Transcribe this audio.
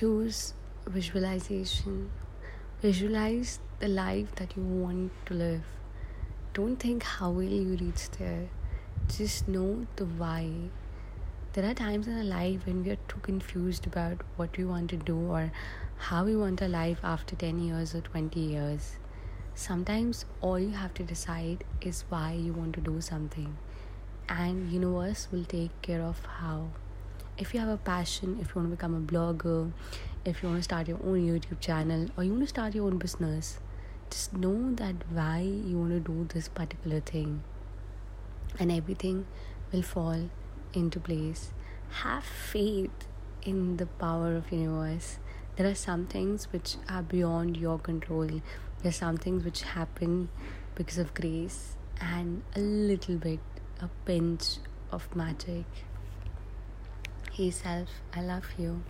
choose visualization. Visualize the life that you want to live. Don't think how will you reach there. Just know the why. There are times in our life when we are too confused about what we want to do or how we want our life after 10 years or 20 years. Sometimes all you have to decide is why you want to do something and universe will take care of how if you have a passion if you want to become a blogger if you want to start your own youtube channel or you want to start your own business just know that why you want to do this particular thing. And everything will fall into place. Have faith in the power of universe. There are some things which are beyond your control. There are some things which happen because of grace and a little bit a pinch of magic himself. I love you.